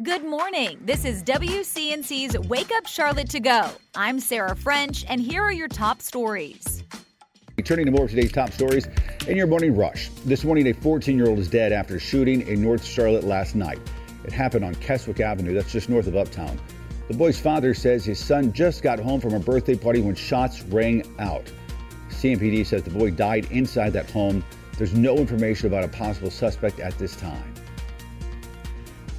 Good morning. This is WCNC's Wake Up Charlotte to Go. I'm Sarah French, and here are your top stories. Turning to more of today's top stories in your morning rush. This morning, a 14 year old is dead after shooting in North Charlotte last night. It happened on Keswick Avenue, that's just north of Uptown. The boy's father says his son just got home from a birthday party when shots rang out. CMPD says the boy died inside that home. There's no information about a possible suspect at this time.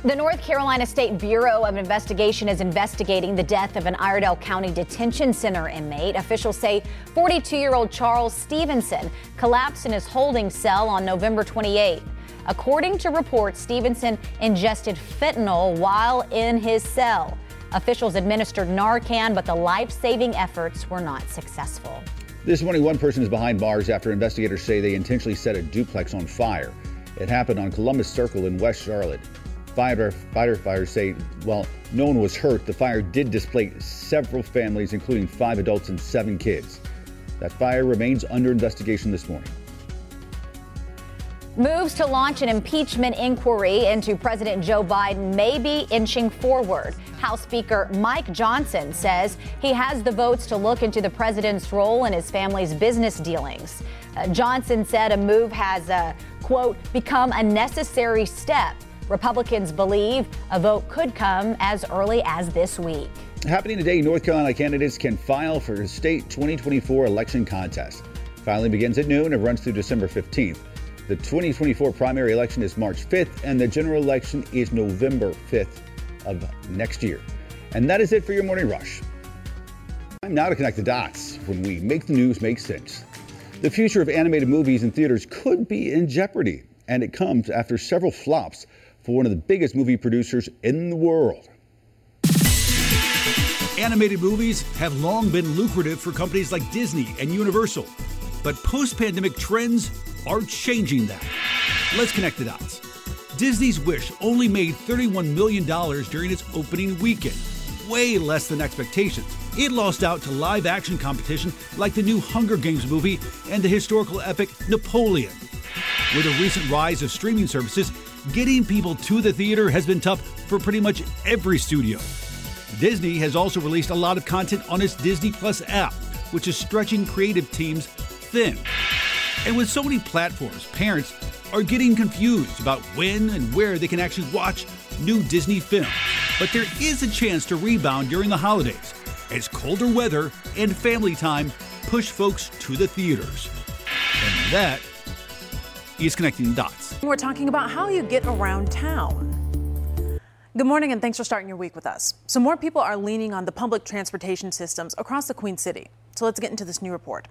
The North Carolina State Bureau of Investigation is investigating the death of an Iredell County Detention Center inmate. Officials say 42 year old Charles Stevenson collapsed in his holding cell on November 28. According to reports, Stevenson ingested fentanyl while in his cell. Officials administered Narcan, but the life saving efforts were not successful. This morning, one person is behind bars after investigators say they intentionally set a duplex on fire. It happened on Columbus Circle in West Charlotte. Firefighters say while no one was hurt, the fire did displace several families, including five adults and seven kids. That fire remains under investigation this morning. Moves to launch an impeachment inquiry into President Joe Biden may be inching forward. House Speaker Mike Johnson says he has the votes to look into the president's role in his family's business dealings. Uh, Johnson said a move has, uh, quote, become a necessary step Republicans believe a vote could come as early as this week. Happening today, North Carolina candidates can file for state 2024 election contest. Filing begins at noon and runs through December 15th. The 2024 primary election is March 5th, and the general election is November 5th of next year. And that is it for your morning rush. Time now to connect the dots when we make the news make sense. The future of animated movies in theaters could be in jeopardy, and it comes after several flops for one of the biggest movie producers in the world. Animated movies have long been lucrative for companies like Disney and Universal, but post pandemic trends are changing that. Let's connect the dots. Disney's Wish only made $31 million during its opening weekend, way less than expectations. It lost out to live action competition like the new Hunger Games movie and the historical epic Napoleon. With a recent rise of streaming services, getting people to the theater has been tough for pretty much every studio. Disney has also released a lot of content on its Disney Plus app, which is stretching creative teams thin. And with so many platforms, parents are getting confused about when and where they can actually watch new Disney films. But there is a chance to rebound during the holidays as colder weather and family time push folks to the theaters. And that is connecting the dots. We're talking about how you get around town. Good morning and thanks for starting your week with us. So, more people are leaning on the public transportation systems across the Queen City. So, let's get into this new report.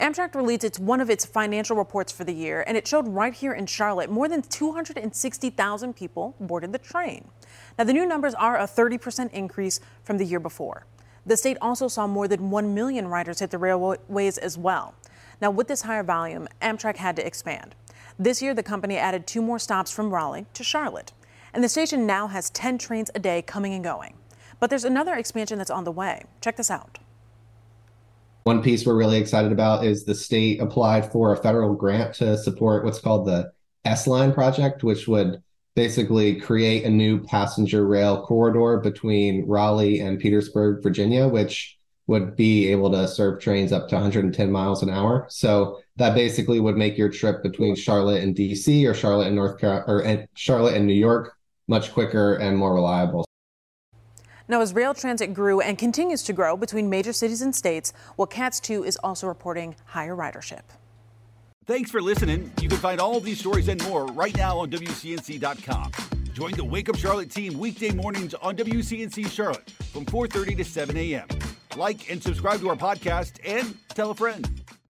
Amtrak released its, one of its financial reports for the year, and it showed right here in Charlotte more than 260,000 people boarded the train. Now, the new numbers are a 30% increase from the year before. The state also saw more than 1 million riders hit the railways as well. Now, with this higher volume, Amtrak had to expand. This year, the company added two more stops from Raleigh to Charlotte. And the station now has 10 trains a day coming and going. But there's another expansion that's on the way. Check this out. One piece we're really excited about is the state applied for a federal grant to support what's called the S Line project, which would basically create a new passenger rail corridor between Raleigh and Petersburg, Virginia, which would be able to serve trains up to 110 miles an hour. So that basically would make your trip between Charlotte and DC or Charlotte and North Carolina or Charlotte and New York much quicker and more reliable. Now, as rail transit grew and continues to grow between major cities and states, well, CATS too is also reporting higher ridership. Thanks for listening. You can find all of these stories and more right now on WCNC.com. Join the Wake Up Charlotte team weekday mornings on WCNC Charlotte from 4:30 to 7 a.m. Like and subscribe to our podcast and tell a friend.